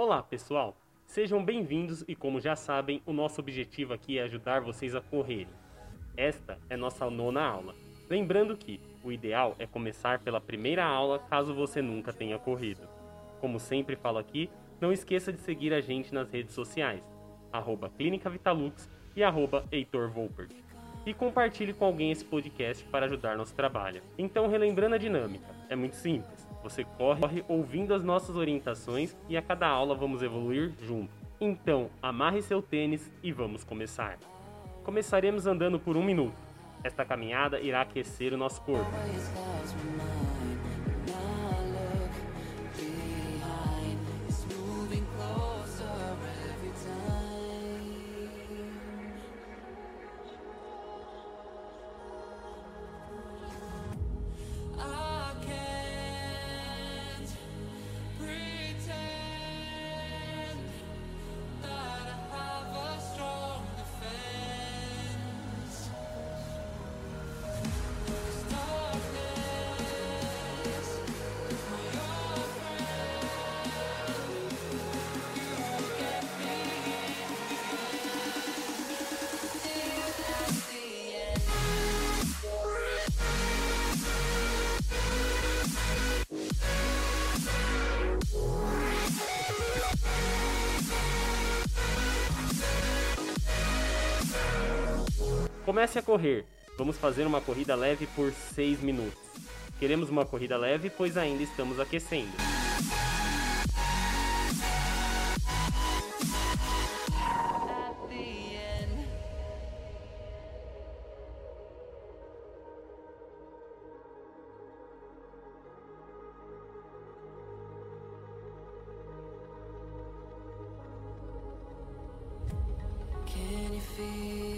Olá, pessoal! Sejam bem-vindos e, como já sabem, o nosso objetivo aqui é ajudar vocês a correrem. Esta é nossa nona aula. Lembrando que o ideal é começar pela primeira aula caso você nunca tenha corrido. Como sempre falo aqui, não esqueça de seguir a gente nas redes sociais, arroba Clínica Vitalux e arroba Heitor Volpert. E compartilhe com alguém esse podcast para ajudar nosso trabalho. Então, relembrando a dinâmica, é muito simples. Você corre ouvindo as nossas orientações e a cada aula vamos evoluir junto. Então, amarre seu tênis e vamos começar. Começaremos andando por um minuto. Esta caminhada irá aquecer o nosso corpo. Comece a correr. Vamos fazer uma corrida leve por 6 minutos. Queremos uma corrida leve, pois ainda estamos aquecendo. Can you feel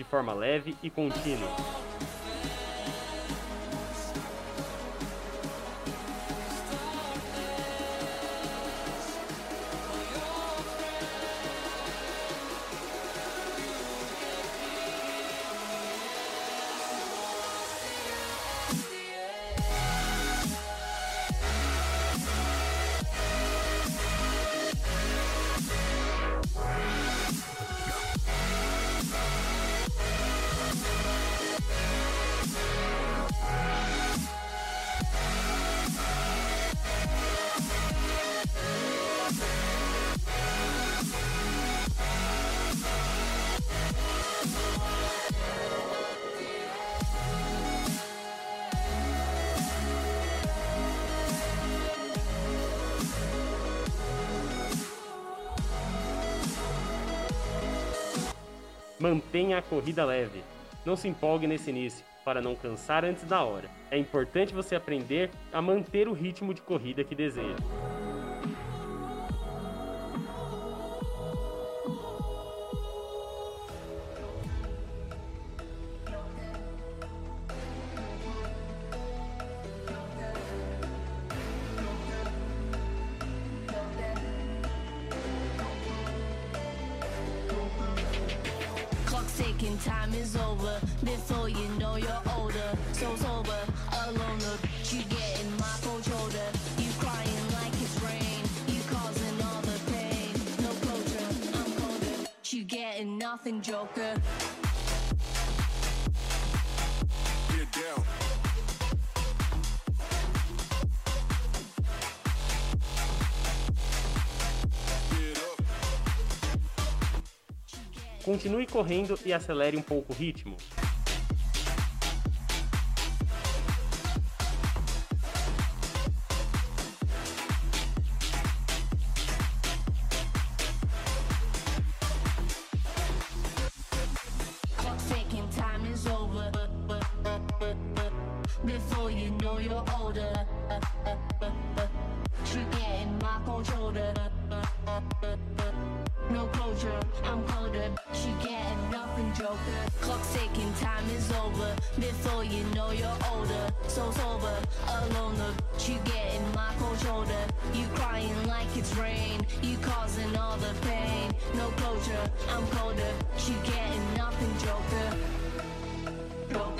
de forma leve e contínua. Mantenha a corrida leve. Não se empolgue nesse início, para não cansar antes da hora. É importante você aprender a manter o ritmo de corrida que deseja. Time is over. Before you know you're older. So sober, alone, look, you getting my cold shoulder. You crying like it's rain. You causing all the pain. No closure, I'm colder. You getting nothing, Joker. Continue correndo e acelere um pouco o ritmo. closure. I'm colder, You getting nothing, joker. Clock ticking, time is over. Before you know you're older, so sober, alone. You getting my cold shoulder. You crying like it's rain. You causing all the pain. No closure, I'm colder. You getting nothing, joker. Joker.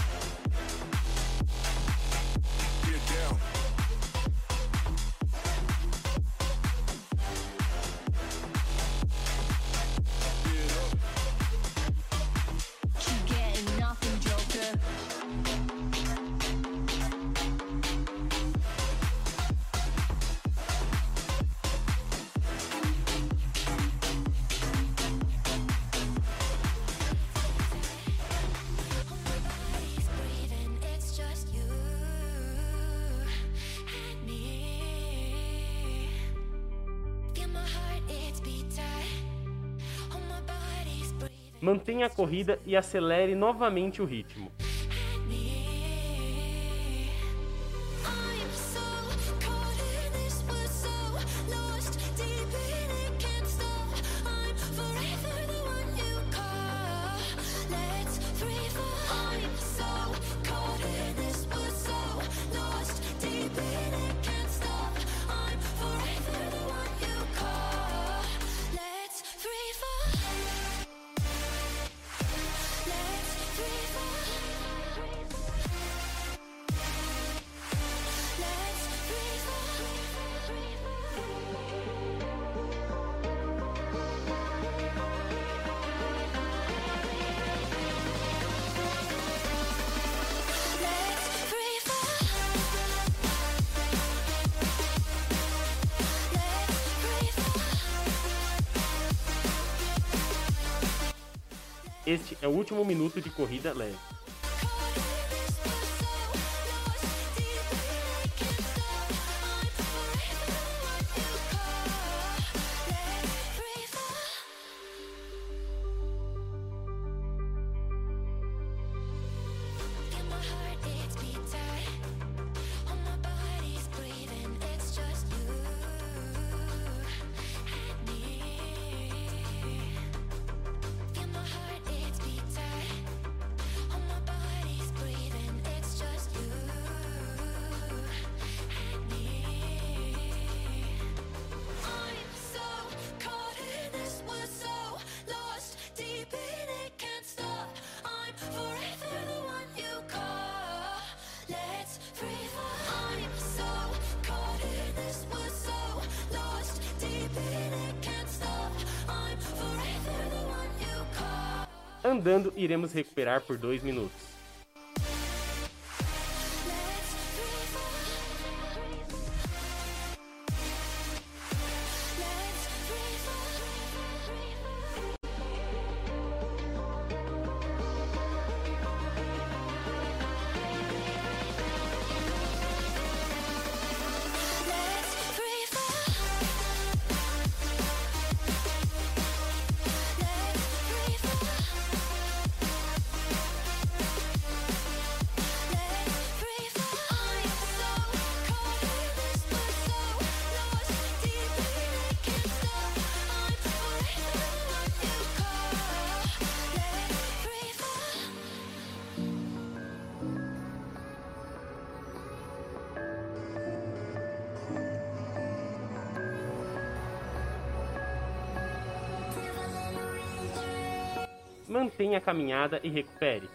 mantenha a corrida e acelere novamente o ritmo. Este é o último minuto de corrida leve. andando iremos recuperar por 2 minutos. mantenha a caminhada e recupere.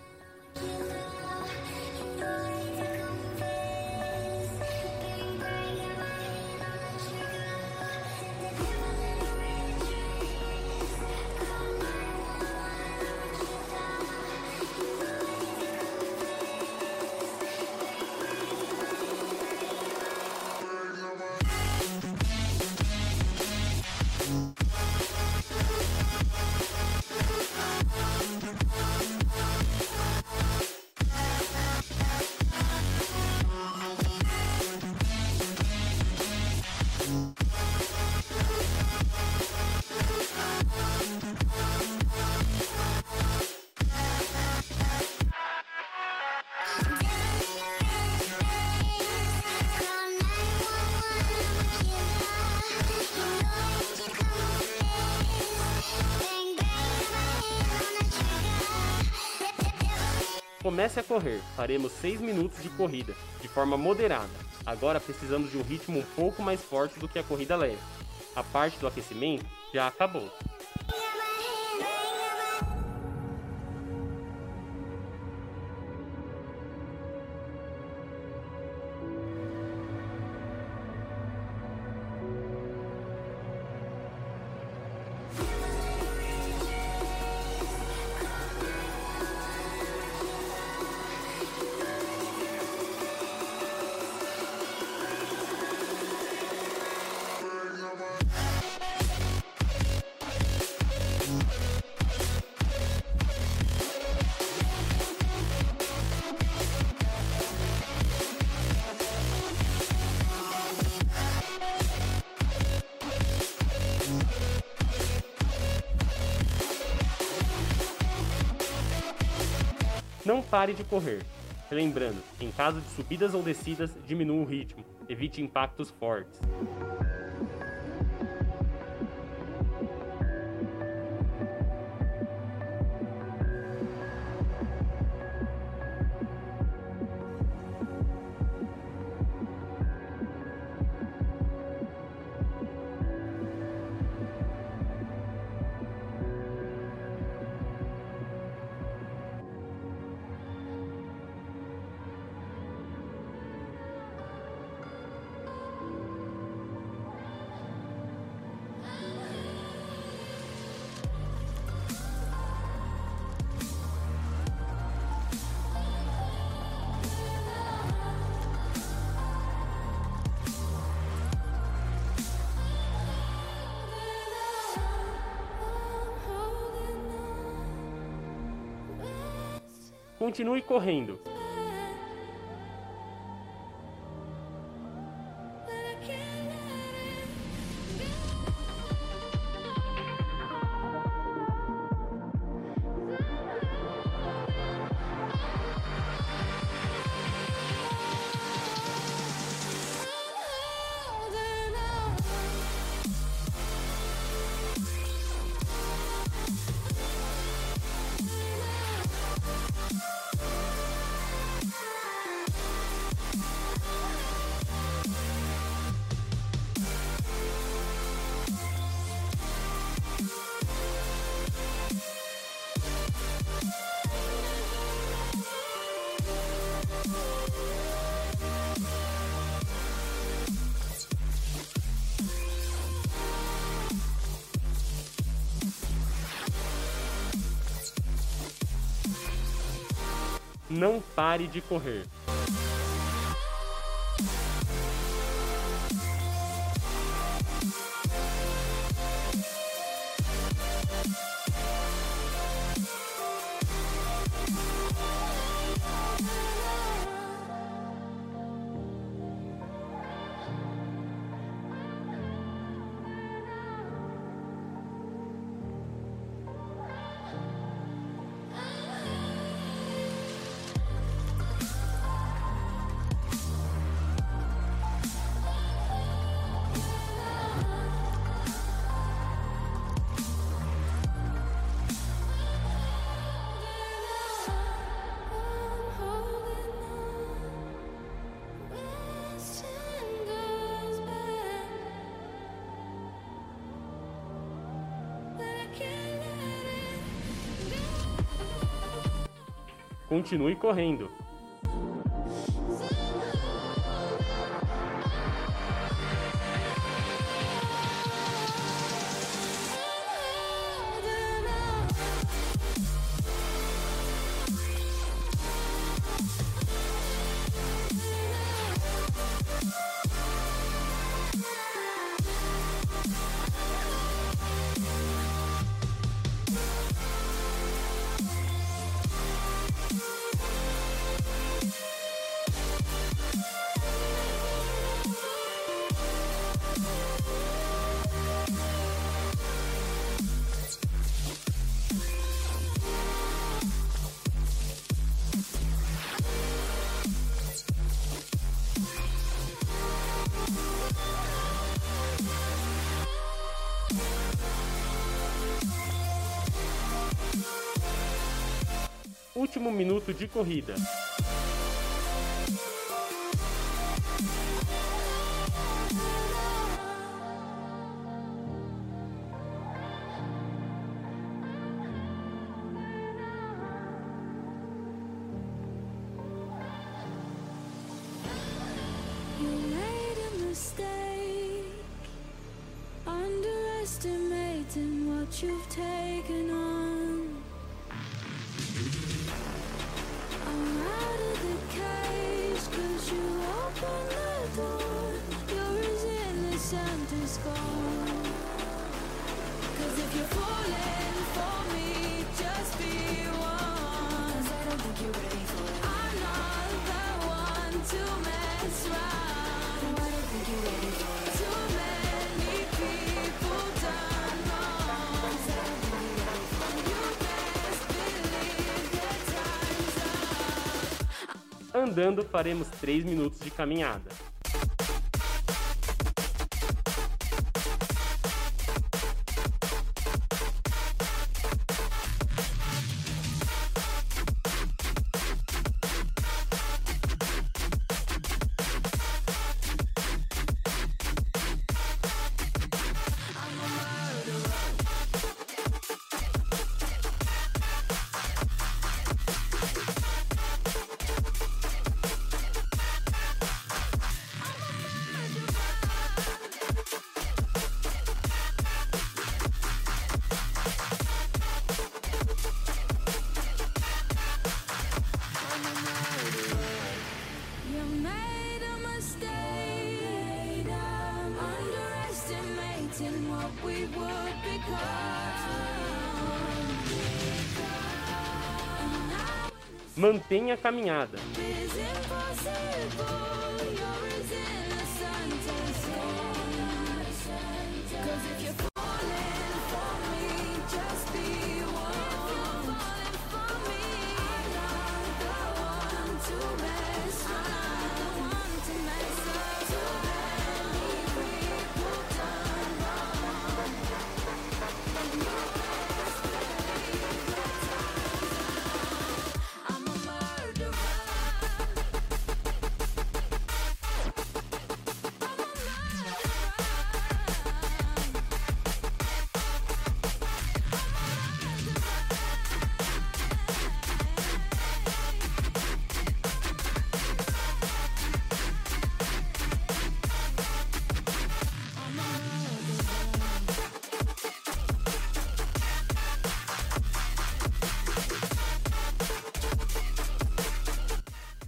Comece a correr. Faremos 6 minutos de corrida, de forma moderada. Agora precisamos de um ritmo um pouco mais forte do que a corrida leve. A parte do aquecimento já acabou. Pare de correr. Lembrando, em caso de subidas ou descidas, diminua o ritmo. Evite impactos fortes. Continue correndo. Não pare de correr. Continue correndo. último minuto de corrida. andando faremos 3 minutos de caminhada. mantenha a caminhada.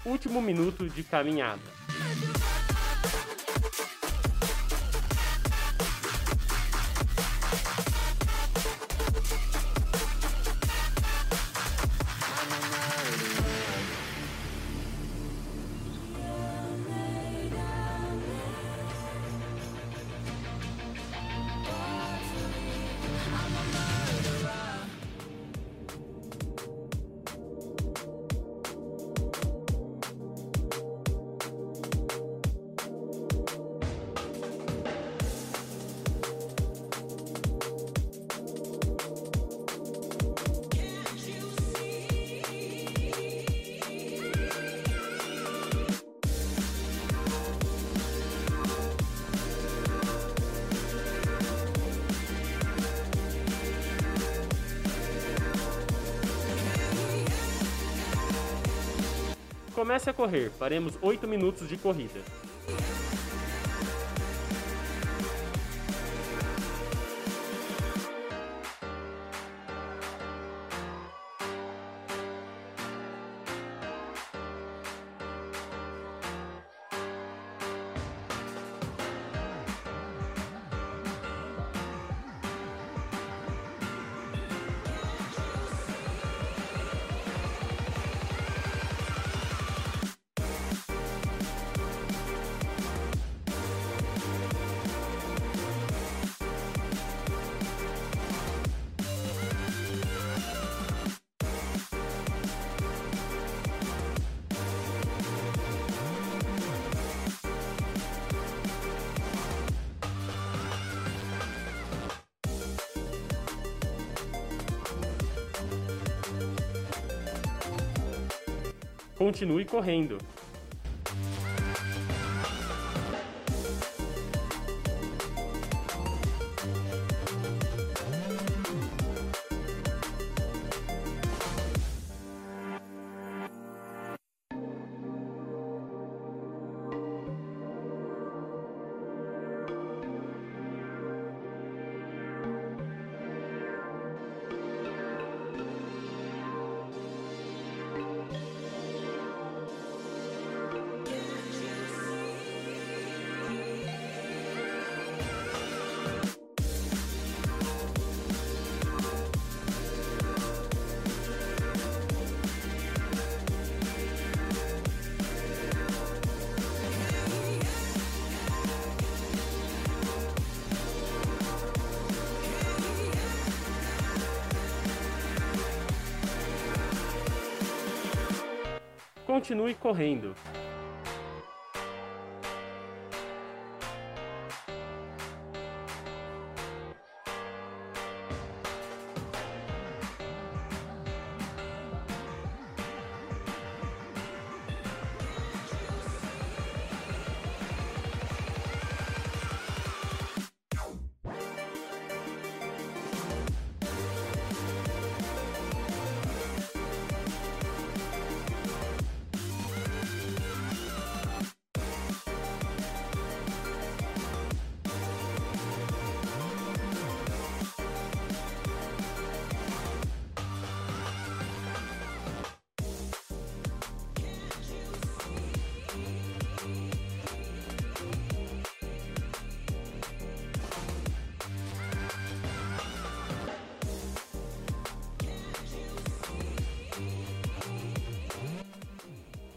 último minuto de caminhada. Comece a correr, faremos 8 minutos de corrida. Continue correndo. Continue correndo.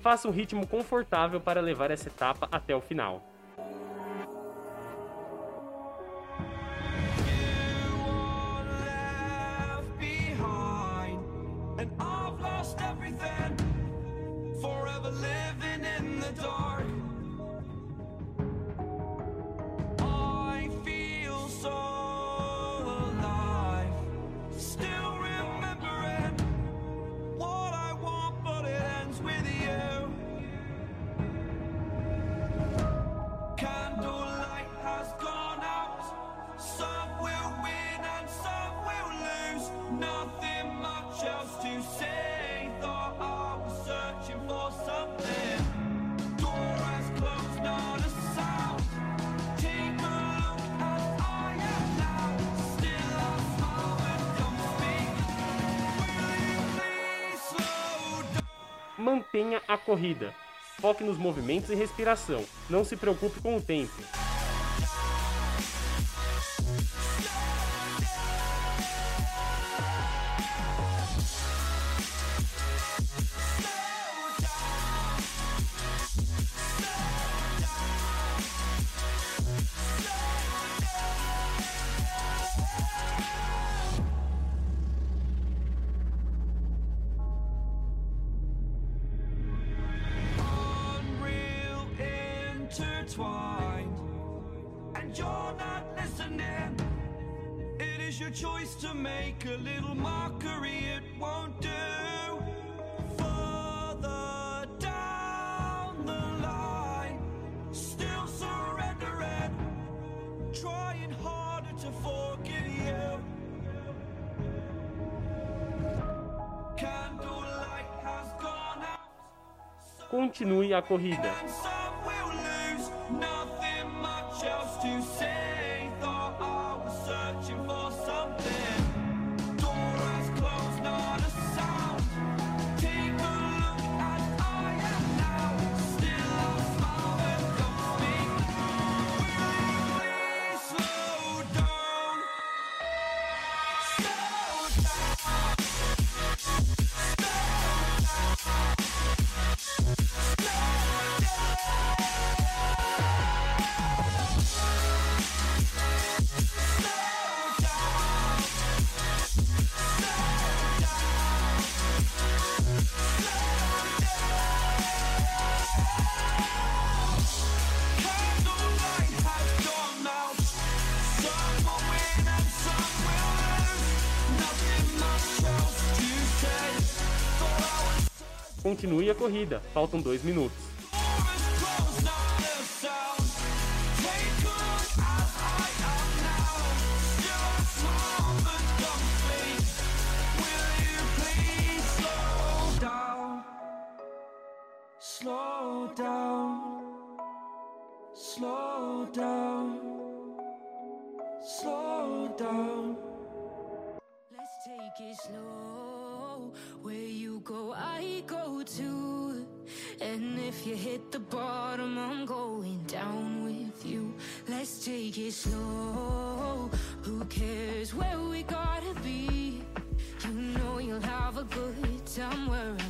Faça um ritmo confortável para levar essa etapa até o final. Mantenha a corrida. Foque nos movimentos e respiração. Não se preocupe com o tempo. Intertwined. And you're not listening. It is your choice to make a little mockery. It won't do. Further down the line still surrendering trying harder to forgive you. Candlelight has gone out. Continue a corrida. Continue a corrida, faltam dois minutos. I go too. And if you hit the bottom, I'm going down with you. Let's take it slow. Who cares where we gotta be? You know you'll have a good time wherever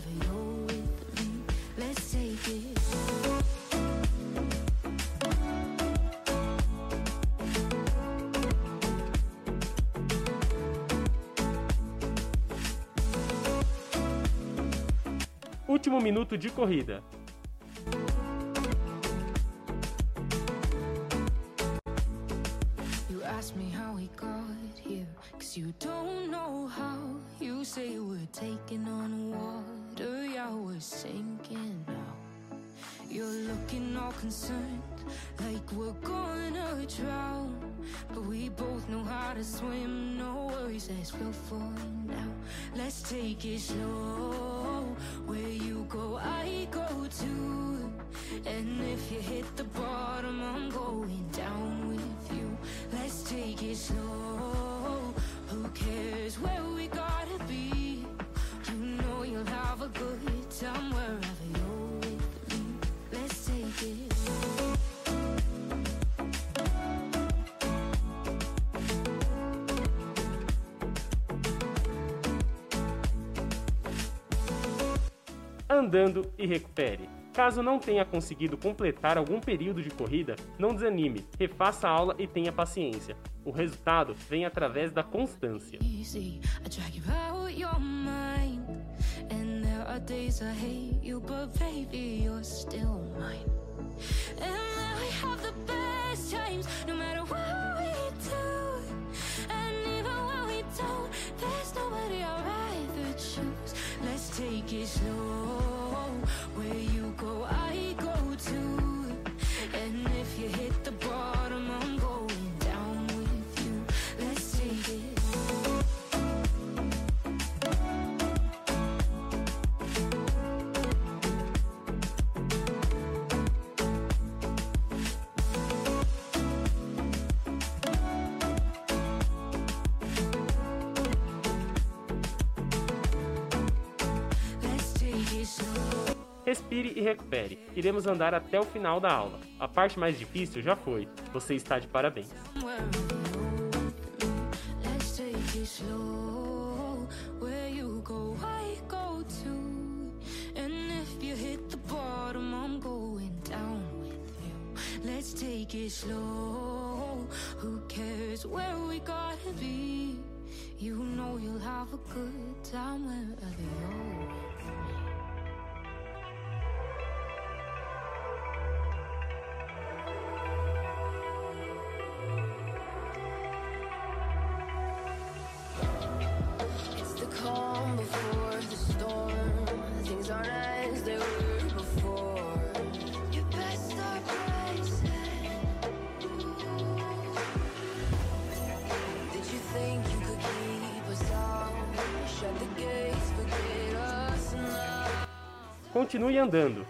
yeah, we're taking on water you are sinking now. You're looking all concerned, like we're gonna drown. But we both know how to swim, no worries, let's flow for now. Let's take it slow. Where you go, I go too. And if you hit the bottom, I'm going down Andando e recupere. Caso não tenha conseguido completar algum período de corrida, não desanime, refaça a aula e tenha paciência. O resultado vem através da constância. take it slow. Where you Respire e recupere. Iremos andar até o final da aula. A parte mais difícil já foi. Você está de parabéns. Take it slow. Who cares where we gotta be? You know you'll have a good time wherever Continue andando.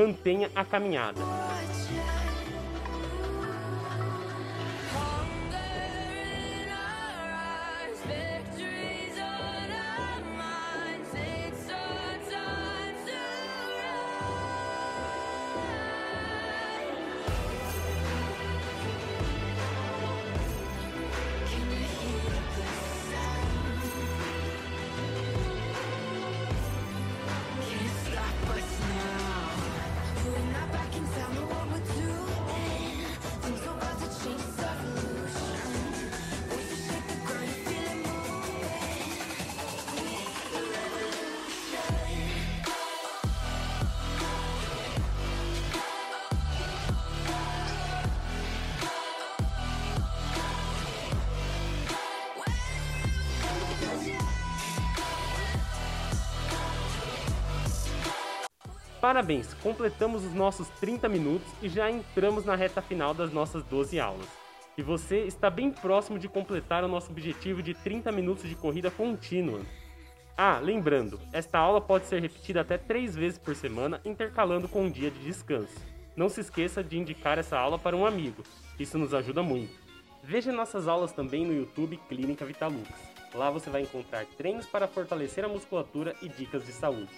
Mantenha a caminhada. Parabéns, completamos os nossos 30 minutos e já entramos na reta final das nossas 12 aulas. E você está bem próximo de completar o nosso objetivo de 30 minutos de corrida contínua. Ah, lembrando, esta aula pode ser repetida até 3 vezes por semana, intercalando com um dia de descanso. Não se esqueça de indicar essa aula para um amigo, isso nos ajuda muito. Veja nossas aulas também no YouTube Clínica Vitalux. Lá você vai encontrar treinos para fortalecer a musculatura e dicas de saúde.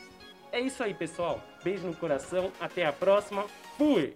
É isso aí, pessoal. Beijo no coração, até a próxima. Fui!